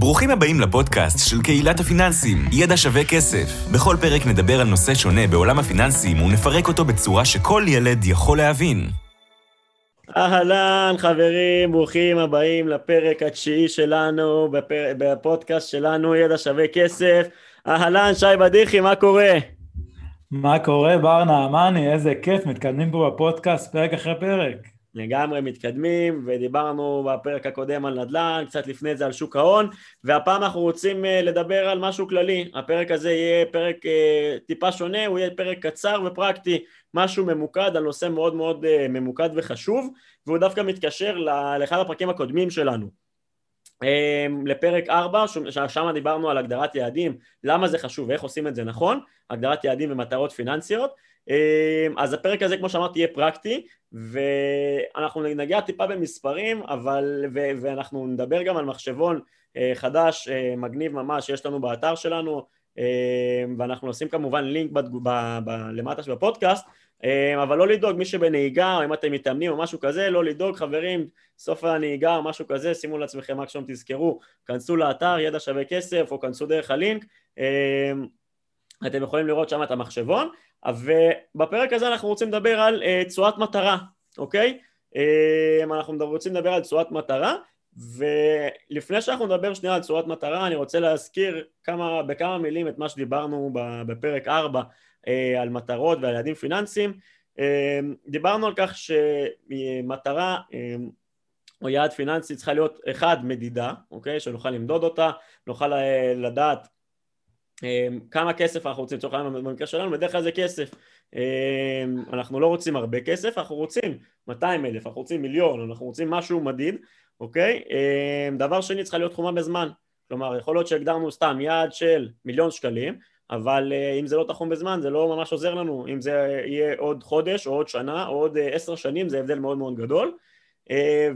ברוכים הבאים לפודקאסט של קהילת הפיננסים, ידע שווה כסף. בכל פרק נדבר על נושא שונה בעולם הפיננסים ונפרק אותו בצורה שכל ילד יכול להבין. אהלן, חברים, ברוכים הבאים לפרק התשיעי שלנו, בפר... בפודקאסט שלנו, ידע שווה כסף. אהלן, שי בדיחי, מה קורה? מה קורה, בר נעמני? איזה כיף, מתקדמים פה בפודקאסט פרק אחרי פרק. לגמרי מתקדמים, ודיברנו בפרק הקודם על נדל"ן, קצת לפני זה על שוק ההון, והפעם אנחנו רוצים אה, לדבר על משהו כללי. הפרק הזה יהיה פרק אה, טיפה שונה, הוא יהיה פרק קצר ופרקטי, משהו ממוקד על נושא מאוד מאוד אה, ממוקד וחשוב, והוא דווקא מתקשר לאחד הפרקים הקודמים שלנו. לפרק 4, שם דיברנו על הגדרת יעדים, למה זה חשוב ואיך עושים את זה נכון, הגדרת יעדים ומטרות פיננסיות, אז הפרק הזה כמו שאמרתי יהיה פרקטי ואנחנו נגיע טיפה במספרים אבל ו- ואנחנו נדבר גם על מחשבון חדש מגניב ממש שיש לנו באתר שלנו ואנחנו נשים כמובן לינק ב- ב- ב- למטה של הפודקאסט אבל לא לדאוג מי שבנהיגה או אם אתם מתאמנים או משהו כזה לא לדאוג חברים סוף הנהיגה או משהו כזה שימו לעצמכם שם תזכרו כנסו לאתר ידע שווה כסף או כנסו דרך הלינק אתם יכולים לראות שם את המחשבון ובפרק הזה אנחנו רוצים לדבר על uh, תשואת מטרה, אוקיי? Uh, אנחנו רוצים לדבר על תשואת מטרה ולפני שאנחנו נדבר שנייה על תשואת מטרה אני רוצה להזכיר כמה, בכמה מילים את מה שדיברנו בפרק 4 uh, על מטרות ועל יעדים פיננסיים דיברנו על כך שמטרה או יעד פיננסי צריכה להיות אחד מדידה, אוקיי? שנוכל למדוד אותה, נוכל לדעת כמה כסף אנחנו רוצים, לצורך העניין במקרה שלנו, בדרך כלל זה כסף. אמ, אנחנו לא רוצים הרבה כסף, אנחנו רוצים 200 אלף, אנחנו רוצים מיליון, אנחנו רוצים משהו מדיד, אוקיי? אמ, דבר שני, צריכה להיות תחומה בזמן. כלומר, יכול להיות שהגדרנו סתם יעד של מיליון שקלים, אבל אה, אם זה לא תחום בזמן זה לא ממש עוזר לנו, אם זה יהיה עוד חודש או עוד שנה או עוד אה, עשר שנים זה הבדל מאוד מאוד גדול.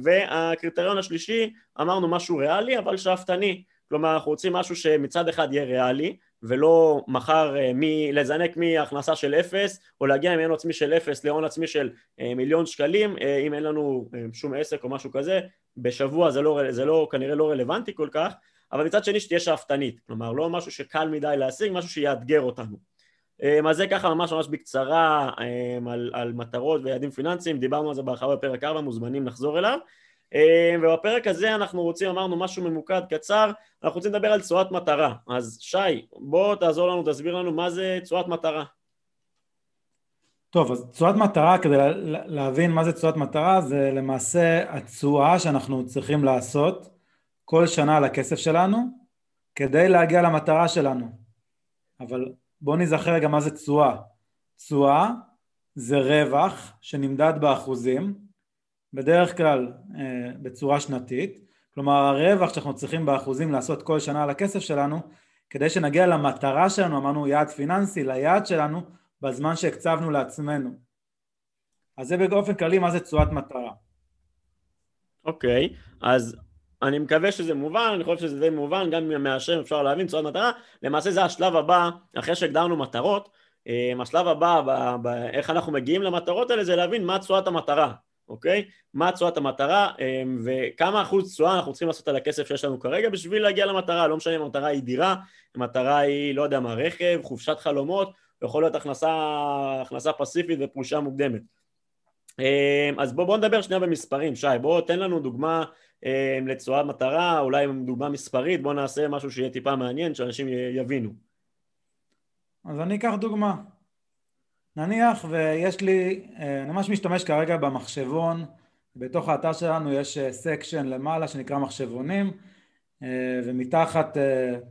והקריטריון השלישי, אמרנו משהו ריאלי אבל שאפתני, כלומר אנחנו רוצים משהו שמצד אחד יהיה ריאלי ולא מחר אה, מ- לזנק מהכנסה של אפס או להגיע מהון עצמי של אפס להון עצמי של אה, מיליון שקלים אה, אם אין לנו שום עסק או משהו כזה בשבוע זה, לא, זה לא, כנראה לא רלוונטי כל כך אבל מצד שני שתהיה שאפתנית כלומר לא משהו שקל מדי להשיג משהו שיאתגר אותנו. אז זה ככה ממש ממש בקצרה על, על מטרות ויעדים פיננסיים דיברנו על זה בהרחבה בפרק 4 מוזמנים לחזור אליו ובפרק הזה אנחנו רוצים, אמרנו משהו ממוקד קצר, אנחנו רוצים לדבר על תשואת מטרה. אז שי, בוא תעזור לנו, תסביר לנו מה זה תשואת מטרה. טוב, אז תשואת מטרה, כדי להבין מה זה תשואת מטרה, זה למעשה התשואה שאנחנו צריכים לעשות כל שנה על הכסף שלנו, כדי להגיע למטרה שלנו. אבל בואו נזכר רגע מה זה תשואה. תשואה זה רווח שנמדד באחוזים, בדרך כלל אה, בצורה שנתית, כלומר הרווח שאנחנו צריכים באחוזים לעשות כל שנה על הכסף שלנו כדי שנגיע למטרה שלנו, אמרנו יעד פיננסי, ליעד שלנו בזמן שהקצבנו לעצמנו. אז זה באופן כללי מה זה תשואת מטרה. אוקיי, okay, אז אני מקווה שזה מובן, אני חושב שזה די מובן, גם מהשם אפשר להבין תשואת מטרה, למעשה זה השלב הבא, אחרי שהגדרנו מטרות, אה, השלב הבא, איך אנחנו מגיעים למטרות האלה זה להבין מה תשואת המטרה, אוקיי? מה תשואת המטרה אמ, וכמה אחוז תשואה אנחנו צריכים לעשות על הכסף שיש לנו כרגע בשביל להגיע למטרה, לא משנה אם המטרה היא דירה, המטרה היא, לא יודע מה, רכב, חופשת חלומות, יכול להיות הכנסה, הכנסה פסיפית ופרושה מוקדמת. אמ, אז בואו בוא נדבר שנייה במספרים, שי, בוא תן לנו דוגמה אמ, לתשואת מטרה, אולי דוגמה מספרית, בואו נעשה משהו שיהיה טיפה מעניין, שאנשים יבינו. אז אני אקח דוגמה. נניח ויש לי, אה, אני ממש משתמש כרגע במחשבון, בתוך האתר שלנו יש section אה, למעלה שנקרא מחשבונים אה, ומתחת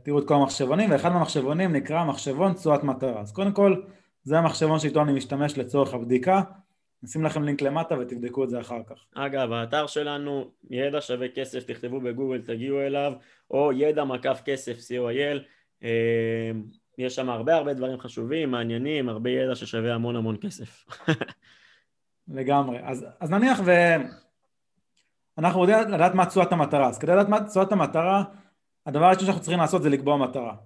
תראו את כל המחשבונים ואחד מהמחשבונים נקרא מחשבון תשואת מטרה. אז קודם כל זה המחשבון שאיתו אני משתמש לצורך הבדיקה. נשים לכם לינק למטה ותבדקו את זה אחר כך. אגב, האתר שלנו, ידע שווה כסף, תכתבו בגוגל, תגיעו אליו, או ידע מקף כסף, co.il, יש שם הרבה הרבה דברים חשובים, מעניינים, הרבה ידע ששווה המון המון כסף. לגמרי. אז, אז נניח ואנחנו יודעים לדעת מה תשואת המטרה, אז כדי לדעת מה תשואת המטרה, הדבר הראשון שאנחנו צריכים לעשות זה לקבוע מטרה.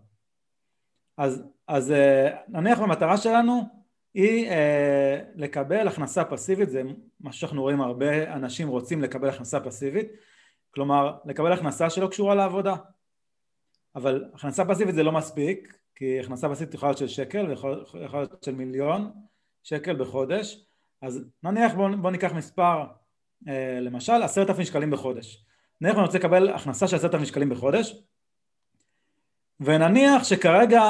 אז, אז אה, נניח במטרה שלנו היא אה, לקבל הכנסה פסיבית, זה מה שאנחנו רואים הרבה אנשים רוצים לקבל הכנסה פסיבית, כלומר לקבל הכנסה שלא קשורה לעבודה. אבל הכנסה פסיבית זה לא מספיק, כי הכנסה פסיבית יכולה להיות של שקל ויכולה להיות של מיליון שקל בחודש, אז נניח בואו בוא ניקח מספר, אה, למשל עשרת אלפים שקלים בחודש. נניח אני רוצה לקבל הכנסה של עשרת אלפים שקלים בחודש, ונניח שכרגע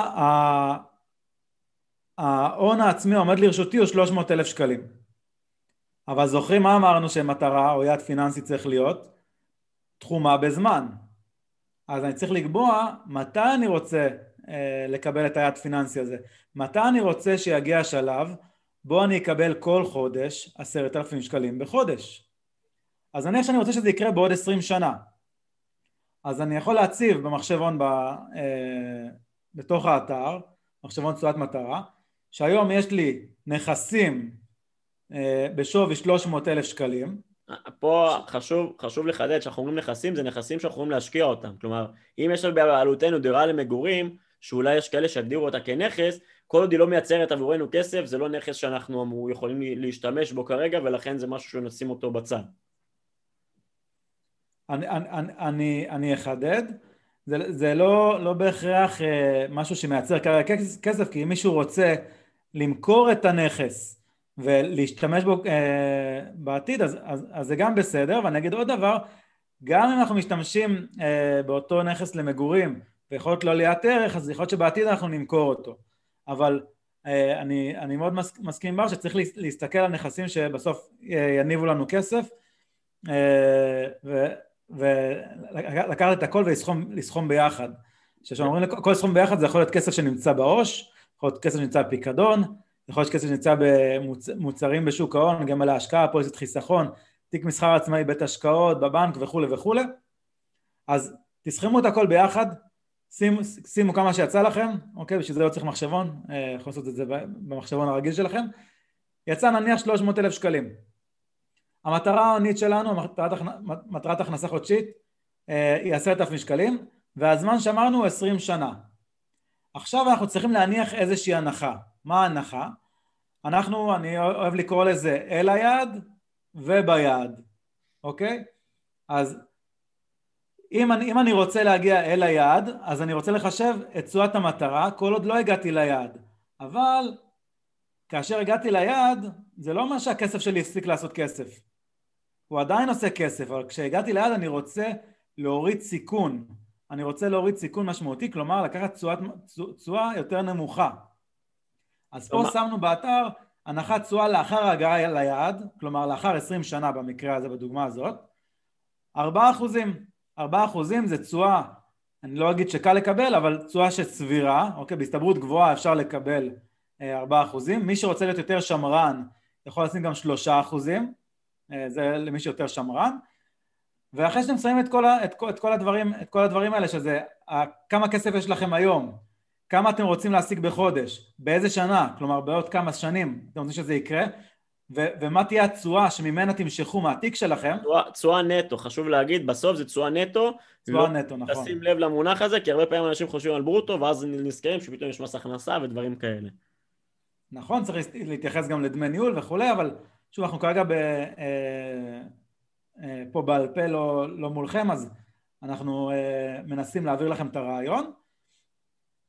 ההון העצמי העומד לרשותי הוא 300 אלף שקלים. אבל זוכרים מה אמרנו שמטרה או יעד פיננסי צריך להיות? תחומה בזמן. אז אני צריך לקבוע מתי אני רוצה לקבל את היעד פיננסי הזה. מתי אני רוצה שיגיע השלב בו אני אקבל כל חודש עשרת אלפים שקלים בחודש. אז נניח שאני רוצה שזה יקרה בעוד עשרים שנה. אז אני יכול להציב במחשבון ב, אה, בתוך האתר, מחשבון תשואת מטרה, שהיום יש לי נכסים אה, בשווי 300 אלף שקלים. פה חשוב, חשוב לחדד שאנחנו אומרים נכסים, זה נכסים שאנחנו יכולים להשקיע אותם. כלומר, אם יש בבעלותנו דירה למגורים, שאולי יש כאלה שיגדירו אותה כנכס, כל עוד היא לא מייצרת עבורנו כסף, זה לא נכס שאנחנו יכולים להשתמש בו כרגע, ולכן זה משהו שנשים אותו בצד. אני, אני, אני, אני אחדד, זה, זה לא, לא בהכרח אה, משהו שמייצר כרגע כסף, כי אם מישהו רוצה למכור את הנכס ולהשתמש בו אה, בעתיד, אז, אז, אז זה גם בסדר, ואני אגיד עוד דבר, גם אם אנחנו משתמשים אה, באותו נכס למגורים ויכול לו עליית ערך, אז יכול להיות שבעתיד אנחנו נמכור אותו. אבל אה, אני, אני מאוד מסכים עם בר שצריך להסתכל על נכסים שבסוף אה, יניבו לנו כסף אה, ולקחת את הכל ולסכום ביחד. כשאומרים כל סכום ביחד זה יכול להיות כסף שנמצא בעו"ש, יכול להיות כסף שנמצא בפיקדון, יכול להיות כסף שנמצא במוצרים בשוק ההון, גם על ההשקעה, פוליסת חיסכון, תיק מסחר עצמאי, בית השקעות, בבנק וכולי וכולי. אז תסכמו את הכל ביחד, שימו, שימו כמה שיצא לכם, אוקיי? בשביל זה לא צריך מחשבון, אה, יכול לעשות את זה במחשבון הרגיל שלכם. יצא נניח 300 אלף שקלים. המטרה ההונית שלנו, מטרת, מטרת הכנסה חודשית, אה, היא עשרת אלפים שקלים, והזמן שאמרנו הוא עשרים שנה. עכשיו אנחנו צריכים להניח איזושהי הנחה. מה ההנחה? אנחנו, אני אוהב לקרוא לזה אל היעד וביעד, אוקיי? אז אם אני, אם אני רוצה להגיע אל היעד, אז אני רוצה לחשב את תשואת המטרה כל עוד לא הגעתי ליעד. אבל כאשר הגעתי ליעד, זה לא אומר שהכסף שלי הפסיק לעשות כסף. הוא עדיין עושה כסף, אבל כשהגעתי ליעד אני רוצה להוריד סיכון. אני רוצה להוריד סיכון משמעותי, כלומר לקחת תשואה יותר נמוכה. אז פה שמנו באתר הנחת תשואה לאחר ההגעה ליעד, כלומר לאחר 20 שנה במקרה הזה, בדוגמה הזאת, 4 אחוזים. ארבעה אחוזים זה תשואה, אני לא אגיד שקל לקבל, אבל תשואה שסבירה, אוקיי? בהסתברות גבוהה אפשר לקבל אה, ארבעה אחוזים. מי שרוצה להיות יותר שמרן יכול לשים גם שלושה אחוזים, אה, זה למי שיותר שמרן. ואחרי שאתם שמים את כל, את, את, כל הדברים, את כל הדברים האלה, שזה כמה כסף יש לכם היום, כמה אתם רוצים להשיג בחודש, באיזה שנה, כלומר בעוד כמה שנים אתם רוצים שזה יקרה, ו- ומה תהיה התשואה שממנה תמשכו מהתיק שלכם? תשואה נטו, חשוב להגיד, בסוף זה תשואה נטו. תשואה לא נטו, נכון. תשים לב למונח הזה, כי הרבה פעמים אנשים חושבים על ברוטו, ואז נזכרים שפתאום יש מס הכנסה ודברים כאלה. נכון, צריך להתייחס גם לדמי ניהול וכולי, אבל שוב, אנחנו כרגע ב, אה, אה, פה בעל פה לא, לא מולכם, אז אנחנו אה, מנסים להעביר לכם את הרעיון.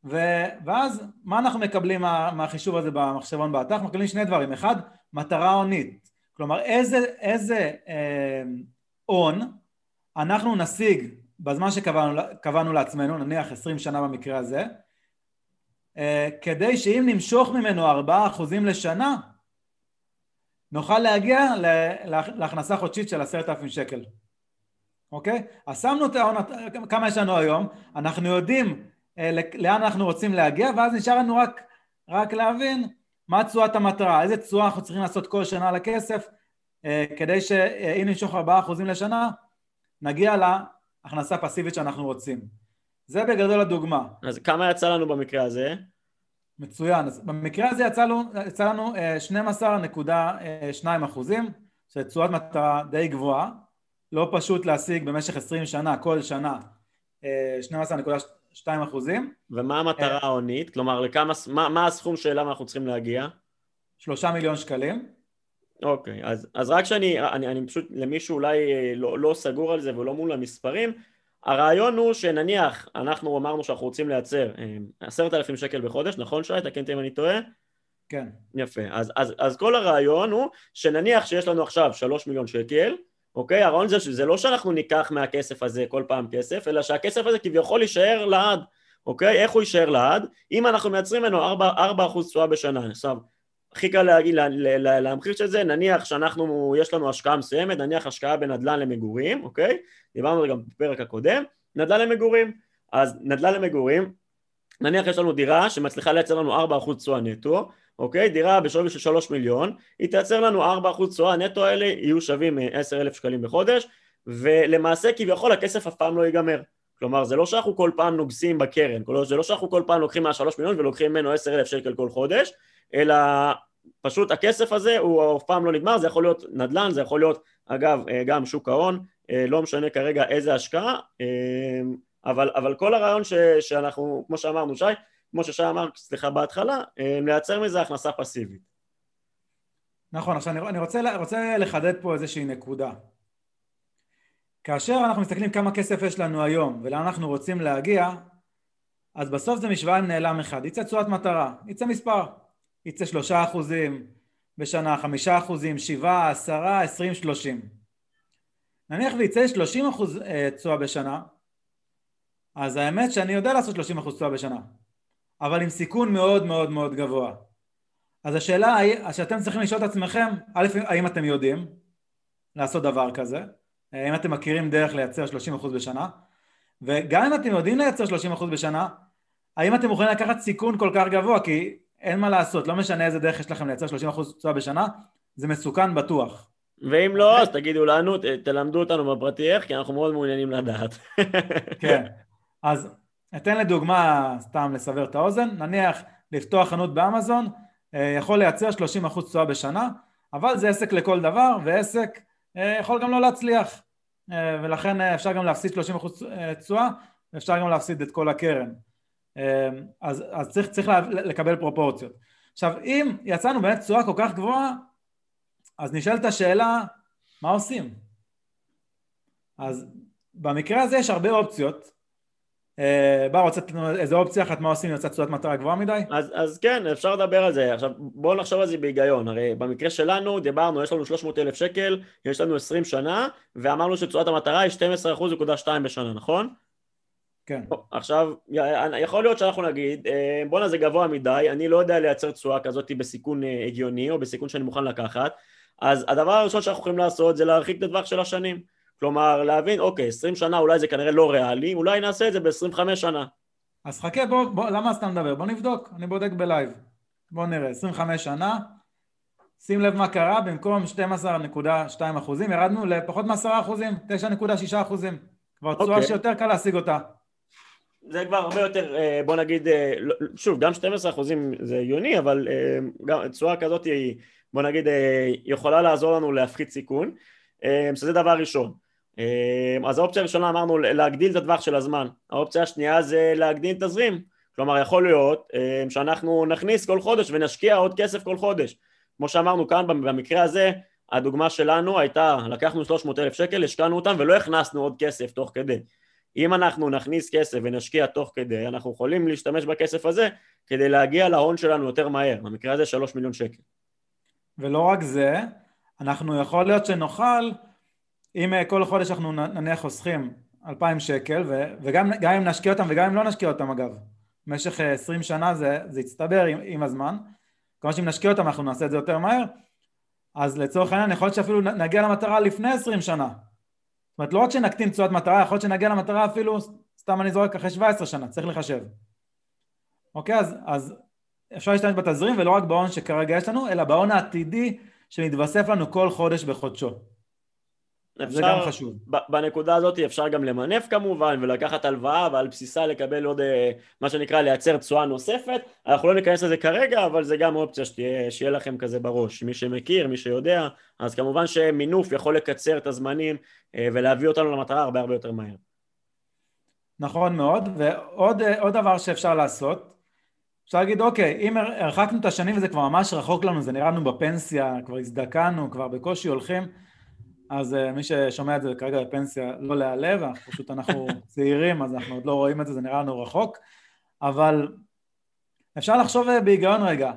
ו, ואז מה אנחנו מקבלים מה, מהחישוב הזה במחשבון באתר? אנחנו מקבלים שני דברים. אחד, מטרה הונית. כלומר, איזה, איזה אה, הון אנחנו נשיג בזמן שקבענו לעצמנו, נניח עשרים שנה במקרה הזה, אה, כדי שאם נמשוך ממנו ארבעה אחוזים לשנה, נוכל להגיע להכנסה חודשית של עשרת אלפים שקל. אוקיי? אז שמנו את ההון, כמה יש לנו היום, אנחנו יודעים אה, לאן אנחנו רוצים להגיע, ואז נשאר לנו רק, רק להבין מה תשואת המטרה, איזה תשואה אנחנו צריכים לעשות כל שנה לכסף, אה, כדי שאם נמשוך ארבעה אחוזים לשנה, נגיע להכנסה פסיבית שאנחנו רוצים. זה בגדול הדוגמה. אז כמה יצא לנו במקרה הזה? מצוין. אז במקרה הזה יצא לנו, יצא לנו 12.2 אה, אחוזים, שזה תשואת מטרה די גבוהה. לא פשוט להשיג במשך 20 שנה, כל שנה, 12.2 2 אחוזים. ומה המטרה אה, ההונית? כלומר, לכמה, מה, מה הסכום שאליו אנחנו צריכים להגיע? שלושה מיליון שקלים. אוקיי, אז, אז רק שאני, אני, אני פשוט, למי שאולי אה, לא, לא סגור על זה ולא מול המספרים, הרעיון הוא שנניח אנחנו אמרנו שאנחנו רוצים לייצר עשרת אלפים שקל בחודש, נכון שי? תקן אותי אם אני טועה. כן. יפה. אז, אז, אז כל הרעיון הוא שנניח שיש לנו עכשיו שלוש מיליון שקל, אוקיי? הרעיון זה שזה לא שאנחנו ניקח מהכסף הזה כל פעם כסף, אלא שהכסף הזה כביכול יישאר לעד, אוקיי? איך הוא יישאר לעד? אם אנחנו מייצרים ממנו 4% תשואה בשנה. עכשיו, הכי קל להגיד, להמחיש את זה, נניח שאנחנו, יש לנו השקעה מסוימת, נניח השקעה בנדל"ן למגורים, אוקיי? דיברנו על זה גם בפרק הקודם, נדל"ן למגורים. אז נדל"ן למגורים, נניח יש לנו דירה שמצליחה לייצר לנו 4% תשואה נטו, אוקיי? דירה בשווי של 3 מיליון, היא תייצר לנו 4% תשואה, הנטו האלה יהיו שווים 10,000 שקלים בחודש, ולמעשה כביכול הכסף אף פעם לא ייגמר. כלומר זה לא שאנחנו כל פעם נוגסים בקרן, זה לא שאנחנו כל פעם לוקחים מהשלוש מיליון ולוקחים ממנו עשר אלף שקל כל חודש, אלא פשוט הכסף הזה הוא אף פעם לא נגמר, זה יכול להיות נדל"ן, זה יכול להיות אגב גם שוק ההון, לא משנה כרגע איזה השקעה, אבל, אבל כל הרעיון ש, שאנחנו, כמו שאמרנו שי, כמו ששי אמר, סליחה בהתחלה, לייצר מזה הכנסה פסיבית. נכון, עכשיו אני רוצה, רוצה לחדד פה איזושהי נקודה. כאשר אנחנו מסתכלים כמה כסף יש לנו היום ולאן אנחנו רוצים להגיע, אז בסוף זה משוואה עם נעלם אחד, יצא תשואת מטרה, יצא מספר, יצא שלושה אחוזים בשנה, חמישה אחוזים, שבעה, עשרה, עשרים, שלושים. נניח ויצא שלושים אחוז אה, תשואה בשנה, אז האמת שאני יודע לעשות שלושים אחוז תשואה בשנה, אבל עם סיכון מאוד מאוד מאוד גבוה. אז השאלה שאתם צריכים לשאול את עצמכם, א', האם אתם יודעים לעשות דבר כזה, אם אתם מכירים דרך לייצר 30% בשנה, וגם אם אתם יודעים לייצר 30% בשנה, האם אתם מוכנים לקחת סיכון כל כך גבוה? כי אין מה לעשות, לא משנה איזה דרך יש לכם לייצר 30% תשואה בשנה, זה מסוכן בטוח. ואם לא, אז תגידו לנו, תלמדו אותנו בפרטי איך, כי אנחנו מאוד מעוניינים לדעת. כן, אז אתן לדוגמה, סתם לסבר את האוזן, נניח לפתוח חנות באמזון, אה, יכול לייצר 30% תשואה בשנה, אבל זה עסק לכל דבר, ועסק אה, יכול גם לא להצליח. אה, ולכן אפשר גם להפסיד 30% תשואה ואפשר גם להפסיד את כל הקרן. אז, אז צריך, צריך לקבל פרופורציות. עכשיו אם יצאנו באמת תשואה כל כך גבוהה אז נשאלת השאלה מה עושים? אז במקרה הזה יש הרבה אופציות אה, בר רוצה לתת לנו איזה אופציה אחת מה עושים אם יוצא תשואת מטרה גבוהה מדי? אז, אז כן אפשר לדבר על זה עכשיו בואו נחשוב על זה בהיגיון הרי במקרה שלנו דיברנו יש לנו 300 אלף שקל יש לנו 20 שנה ואמרנו שתשואת המטרה היא 12.2 בשנה נכון? כן. עכשיו יכול להיות שאנחנו נגיד אה, בואנה זה גבוה מדי אני לא יודע לייצר תשואה כזאת בסיכון אה, הגיוני או בסיכון שאני מוכן לקחת אז הדבר הראשון שאנחנו יכולים לעשות זה להרחיק את הטווח של השנים כלומר להבין אוקיי 20 שנה אולי זה כנראה לא ריאלי אולי נעשה את זה ב-25 שנה. אז חכה בוא, בוא למה אתה מדבר? בוא נבדוק אני בודק בלייב. בוא נראה 25 שנה שים לב מה קרה במקום 12.2 אחוזים ירדנו לפחות מ-10 אחוזים 9.6 אחוזים. כבר תשואה אוקיי. שיותר קל להשיג אותה. זה כבר הרבה יותר, אה, בוא נגיד, אה, לא, שוב, גם 12 אחוזים זה הגיוני, אבל אה, תשואה כזאת היא, בוא נגיד, יכולה לעזור לנו להפחית סיכון, שזה דבר ראשון. אמ, אז האופציה הראשונה אמרנו להגדיל את הטווח של הזמן, האופציה השנייה זה להגדיל תזרים, כלומר יכול להיות אמ, שאנחנו נכניס כל חודש ונשקיע עוד כסף כל חודש, כמו שאמרנו כאן במקרה הזה הדוגמה שלנו הייתה לקחנו 300 אלף שקל, השקענו אותם ולא הכנסנו עוד כסף תוך כדי. אם אנחנו נכניס כסף ונשקיע תוך כדי, אנחנו יכולים להשתמש בכסף הזה כדי להגיע להון שלנו יותר מהר, במקרה הזה 3 מיליון שקל. ולא רק זה, אנחנו יכול להיות שנוכל אם אה, כל חודש אנחנו נניח חוסכים אלפיים שקל ו, וגם אם נשקיע אותם וגם אם לא נשקיע אותם אגב. במשך אה, עשרים שנה זה, זה יצטבר עם, עם הזמן. כלומר שאם נשקיע אותם אנחנו נעשה את זה יותר מהר. אז לצורך העניין יכול להיות שאפילו נגיע למטרה לפני עשרים שנה. זאת אומרת לא רק שנקטין תשואת מטרה יכול להיות שנגיע למטרה אפילו סתם אני זורק אחרי שבע עשרה שנה צריך לחשב. אוקיי? אז, אז אפשר להשתמש בתזרים ולא רק בהון שכרגע יש לנו אלא בהון העתידי שמתווסף לנו כל חודש בחודשו אפשר, זה גם חשוב. בנקודה הזאת אפשר גם למנף כמובן ולקחת הלוואה ועל בסיסה לקבל עוד אה, מה שנקרא לייצר תשואה נוספת. אנחנו לא ניכנס לזה כרגע אבל זה גם אופציה שתהיה, שיהיה לכם כזה בראש. מי שמכיר, מי שיודע אז כמובן שמינוף יכול לקצר את הזמנים אה, ולהביא אותנו למטרה הרבה הרבה יותר מהר. נכון מאוד ועוד אה, דבר שאפשר לעשות אפשר להגיד אוקיי אם הרחקנו את השנים וזה כבר ממש רחוק לנו זה נראה לנו בפנסיה כבר הזדקנו כבר בקושי הולכים אז uh, מי ששומע את זה כרגע בפנסיה, לא להיעלב, פשוט אנחנו צעירים, אז אנחנו עוד לא רואים את זה, זה נראה לנו רחוק, אבל אפשר לחשוב אה, בהיגיון רגע,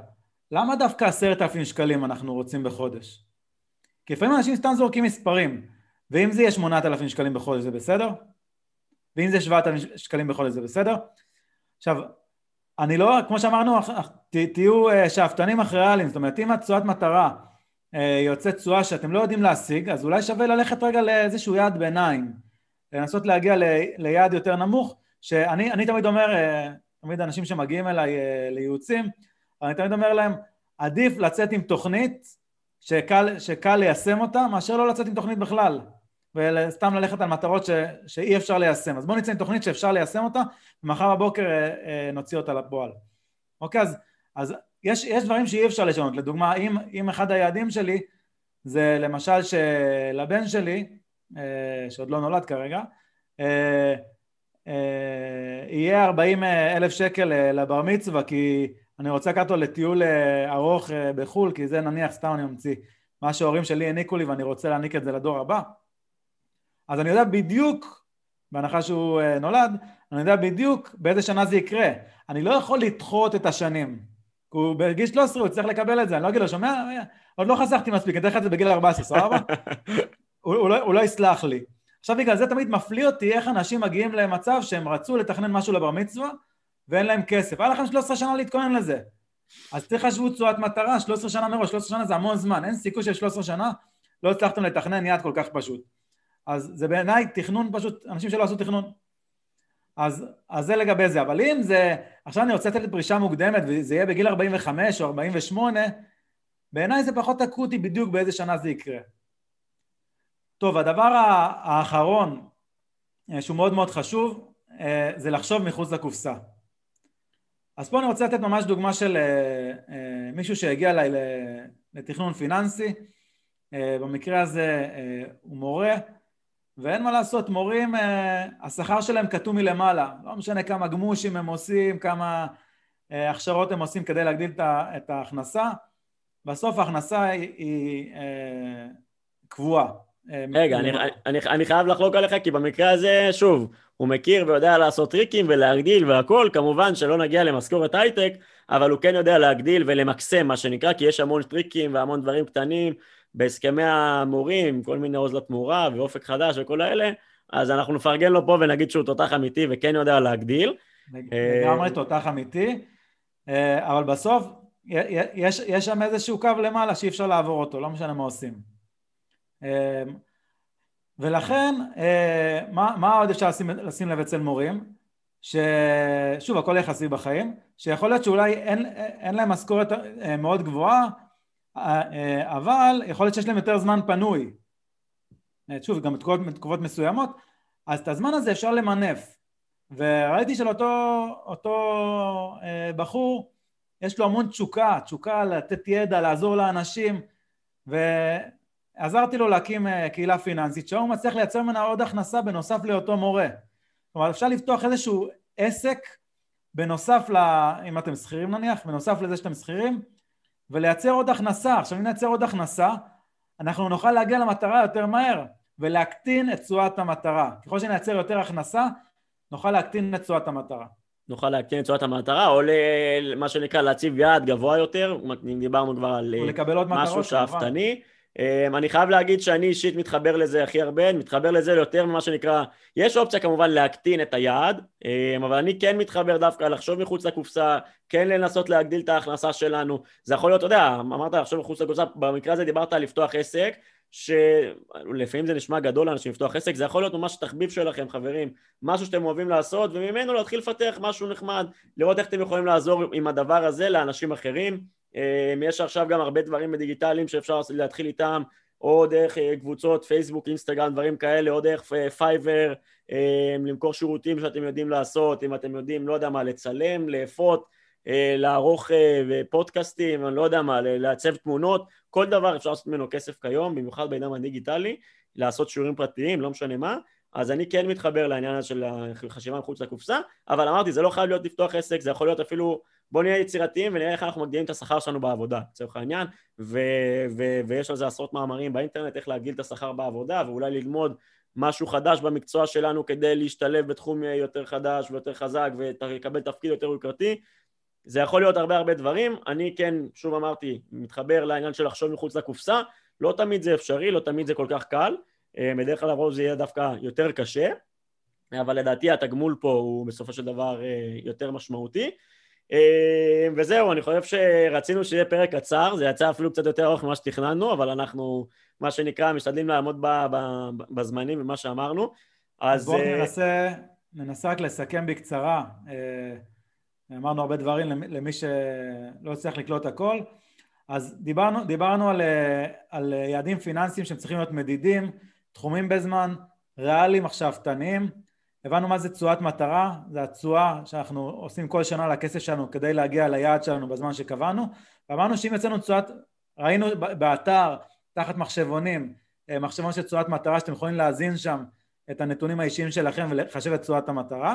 למה דווקא עשרת אלפים שקלים אנחנו רוצים בחודש? כי לפעמים אנשים סתם זורקים מספרים, ואם זה יהיה שמונת אלפים שקלים בחודש זה בסדר? ואם זה שבעת אלפים שקלים בחודש זה בסדר? עכשיו, אני לא, כמו שאמרנו, תהיו אה, שאפתנים אחרי ריאליים, זאת אומרת אם התשואת מטרה אה, יוצאת תשואה שאתם לא יודעים להשיג, אז אולי שווה ללכת רגע לאיזשהו יעד ביניים, לנסות להגיע ל, ליעד יותר נמוך, שאני תמיד אומר, אה, תמיד אנשים שמגיעים אליי לייעוצים, אני תמיד אומר להם, עדיף לצאת עם תוכנית שקל, שקל ליישם אותה, מאשר לא לצאת עם תוכנית בכלל, וסתם ללכת על מטרות ש, שאי אפשר ליישם. אז בואו נצא עם תוכנית שאפשר ליישם אותה, ומחר בבוקר נוציא אותה לפועל. אוקיי, אז, אז יש, יש דברים שאי אפשר לשנות, לדוגמה אם, אם אחד היעדים שלי זה למשל שלבן שלי, אה, שעוד לא נולד כרגע, אה, אה, יהיה 40 אלף שקל לבר מצווה כי אני רוצה לקחת אותו לטיול ארוך בחו"ל כי זה נניח סתם אני ממציא. מה שההורים שלי העניקו לי ואני רוצה להעניק את זה לדור הבא. אז אני יודע בדיוק בהנחה שהוא נולד אני יודע בדיוק באיזה שנה זה יקרה. אני לא יכול לדחות את השנים הוא בגיל 13 הוא צריך לקבל את זה, אני לא אגיד לו, שומע? עוד לא חסכתי מספיק, אני אתן לך את זה בגיל 14, סבבה? הוא, לא, הוא לא יסלח לי. עכשיו בגלל זה תמיד מפליא אותי איך אנשים מגיעים למצב שהם רצו לתכנן משהו לבר מצווה ואין להם כסף. היה לכם 13 שנה להתכונן לזה. אז תחשבו תשואת מטרה, 13 שנה מראש, 13 שנה זה המון זמן, אין סיכוי של 13 שנה לא הצלחתם לתכנן יעד כל כך פשוט. אז זה בעיניי תכנון פשוט, אנשים שלא עשו תכנון. אז, אז זה לגבי זה, אבל אם זה, עכשיו אני רוצה לתת פרישה מוקדמת וזה יהיה בגיל 45 או 48, בעיניי זה פחות אקוטי בדיוק באיזה שנה זה יקרה. טוב, הדבר האחרון אה, שהוא מאוד מאוד חשוב אה, זה לחשוב מחוץ לקופסה. אז פה אני רוצה לתת ממש דוגמה של אה, מישהו שהגיע אליי לתכנון פיננסי, במקרה הזה הוא מורה ואין מה לעשות, מורים, אה, השכר שלהם כתוב מלמעלה, לא משנה כמה גמושים הם עושים, כמה אה, הכשרות הם עושים כדי להגדיל את ההכנסה, בסוף ההכנסה היא, היא אה, קבועה. רגע, אני, אני, אני חייב לחלוק עליך, כי במקרה הזה, שוב, הוא מכיר ויודע לעשות טריקים ולהגדיל והכל, כמובן שלא נגיע למשכורת הייטק, אבל הוא כן יודע להגדיל ולמקסם, מה שנקרא, כי יש המון טריקים והמון דברים קטנים בהסכמי המורים, כל מיני עוז לתמורה ואופק חדש וכל האלה, אז אנחנו נפרגן לו פה ונגיד שהוא תותח אמיתי וכן יודע להגדיל. לגמרי אה, תותח אמיתי, אה, אבל בסוף יש, יש שם איזשהו קו למעלה שאי אפשר לעבור אותו, לא משנה מה עושים. אה, ולכן, מה, מה עוד אפשר לשים, לשים לב אצל מורים? ששוב, הכל יחסי בחיים, שיכול להיות שאולי אין, אין להם משכורת מאוד גבוהה, אבל יכול להיות שיש להם יותר זמן פנוי. אה, שוב, גם בתקופות, מסוימות, אז את הזמן הזה אפשר למנף. וראיתי שלאותו אותו, אה, בחור, יש לו המון תשוקה, תשוקה לתת ידע, לעזור לאנשים, ועזרתי לו להקים קהילה פיננסית, שהיום הוא מצליח לייצר ממנה עוד הכנסה בנוסף לאותו מורה. כלומר, אפשר לפתוח איזשהו עסק בנוסף ל... אם אתם שכירים נניח, בנוסף לזה שאתם שכירים, ולייצר עוד הכנסה. עכשיו אם נייצר עוד הכנסה, אנחנו נוכל להגיע למטרה יותר מהר ולהקטין את תשואת המטרה. ככל שנייצר יותר הכנסה, נוכל להקטין את תשואת המטרה. נוכל להקטין את תשואת המטרה, או למה שנקרא להציב יעד גבוה יותר, דיברנו כבר על משהו שאפתני. אמ, אני חייב להגיד שאני אישית מתחבר לזה הכי הרבה, מתחבר לזה יותר ממה שנקרא, יש אופציה כמובן להקטין את היעד, אמ, אבל אני כן מתחבר דווקא לחשוב מחוץ לקופסה, כן לנסות להגדיל את ההכנסה שלנו, זה יכול להיות, אתה יודע, אמרת לחשוב מחוץ לקופסה, במקרה הזה דיברת על לפתוח עסק, שלפעמים זה נשמע גדול לאנשים לפתוח עסק, זה יכול להיות ממש תחביב שלכם חברים, משהו שאתם אוהבים לעשות וממנו להתחיל לפתח משהו נחמד, לראות איך אתם יכולים לעזור עם הדבר הזה לאנשים אחרים יש עכשיו גם הרבה דברים דיגיטליים שאפשר להתחיל איתם, או דרך אה, קבוצות פייסבוק, אינסטגרם, דברים כאלה, או דרך פייבר, אה, אמ, למכור שירותים שאתם יודעים לעשות, אם אתם יודעים, לא יודע מה, לצלם, לאפות, אה, לערוך פודקאסטים, אני לא יודע מה, לעצב תמונות, כל דבר אפשר לעשות ממנו כסף כיום, במיוחד בעידן הדיגיטלי, לעשות שיעורים פרטיים, לא משנה מה, אז אני כן מתחבר לעניין הזה של החשיבה מחוץ לקופסה, אבל אמרתי, זה לא חייב להיות לפתוח עסק, זה יכול להיות אפילו, בוא נהיה יצירתיים ונראה איך אנחנו מגדילים את השכר שלנו בעבודה, לצורך העניין, ו- ו- ויש על זה עשרות מאמרים באינטרנט, איך להגדיל את השכר בעבודה, ואולי ללמוד משהו חדש במקצוע שלנו כדי להשתלב בתחום יותר חדש ויותר חזק ולקבל תפקיד יותר יוקרתי. זה יכול להיות הרבה הרבה דברים, אני כן, שוב אמרתי, מתחבר לעניין של לחשוב מחוץ לקופסה, לא תמיד זה אפשרי, לא תמיד זה כל כך קל, אה, בדרך כלל הרוב זה יהיה דווקא יותר קשה, אבל לדעתי התגמול פה הוא בסופו של דבר אה, יותר משמעותי. אה, וזהו, אני חושב שרצינו שיהיה פרק קצר, זה יצא אפילו קצת יותר ארוך ממה שתכננו, אבל אנחנו, מה שנקרא, משתדלים לעמוד בזמנים ומה שאמרנו. אז בואו ננסה, ננסה רק לסכם בקצרה. אמרנו הרבה דברים למי שלא הצליח לקלוט הכל. אז דיברנו, דיברנו על, על יעדים פיננסיים שהם צריכים להיות מדידים, תחומים בזמן, ריאליים שאפתניים. הבנו מה זה תשואת מטרה, זה התשואה שאנחנו עושים כל שנה לכסף שלנו כדי להגיע ליעד שלנו בזמן שקבענו, ואמרנו שאם יצאנו תשואת, ראינו באתר תחת מחשבונים, אה, מחשבון של תשואת מטרה שאתם יכולים להזין שם את הנתונים האישיים שלכם ולחשב את תשואת המטרה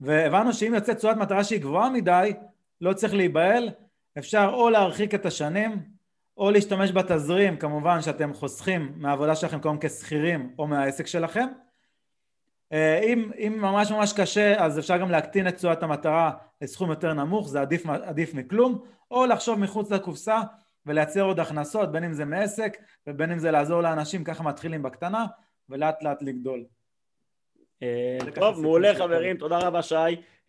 והבנו שאם יוצאת תשואת מטרה שהיא גבוהה מדי, לא צריך להיבהל, אפשר או להרחיק את השנים, או להשתמש בתזרים, כמובן שאתם חוסכים מהעבודה שלכם כיום כשכירים או מהעסק שלכם. אה, אם, אם ממש ממש קשה, אז אפשר גם להקטין את תשואת המטרה לסכום יותר נמוך, זה עדיף, עדיף מכלום, או לחשוב מחוץ לקופסה ולייצר עוד הכנסות, בין אם זה מעסק ובין אם זה לעזור לאנשים, ככה מתחילים בקטנה ולאט לאט לגדול. אה, טוב, מעולה חברים, תודה רבה שי.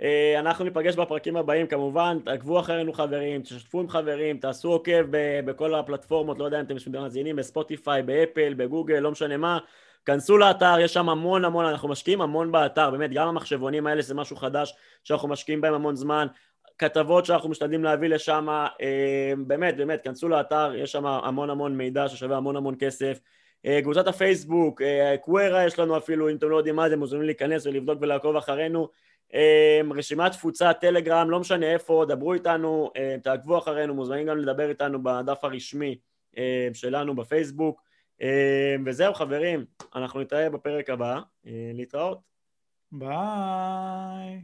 אה, אנחנו ניפגש בפרקים הבאים כמובן, תעקבו אחרינו חברים, תשתפו עם חברים, תעשו עוקב בכל הפלטפורמות, לא יודע אם אתם מאזינים בספוטיפיי, באפל, בגוגל, לא משנה מה. כנסו לאתר, יש שם המון המון, אנחנו משקיעים המון באתר, באמת, גם המחשבונים האלה זה משהו חדש שאנחנו משקיעים בהם המון זמן. כתבות שאנחנו משתדלים להביא לשם, אה, באמת, באמת, כנסו לאתר, יש שם המון המון מידע ששווה המון המון כסף. אה, קבוצת הפייסבוק, אה, קווירה יש לנו אפילו, אם אתם לא יודעים מה זה, מוזמנים להיכנס ולבדוק ולעקוב אחרינו. רשימת תפוצה, טלגרם, לא משנה איפה, דברו איתנו, תעקבו אחרינו, מוזמנים גם לדבר איתנו בדף הרשמי שלנו בפייסבוק. וזהו חברים, אנחנו נתראה בפרק הבא, להתראות. ביי.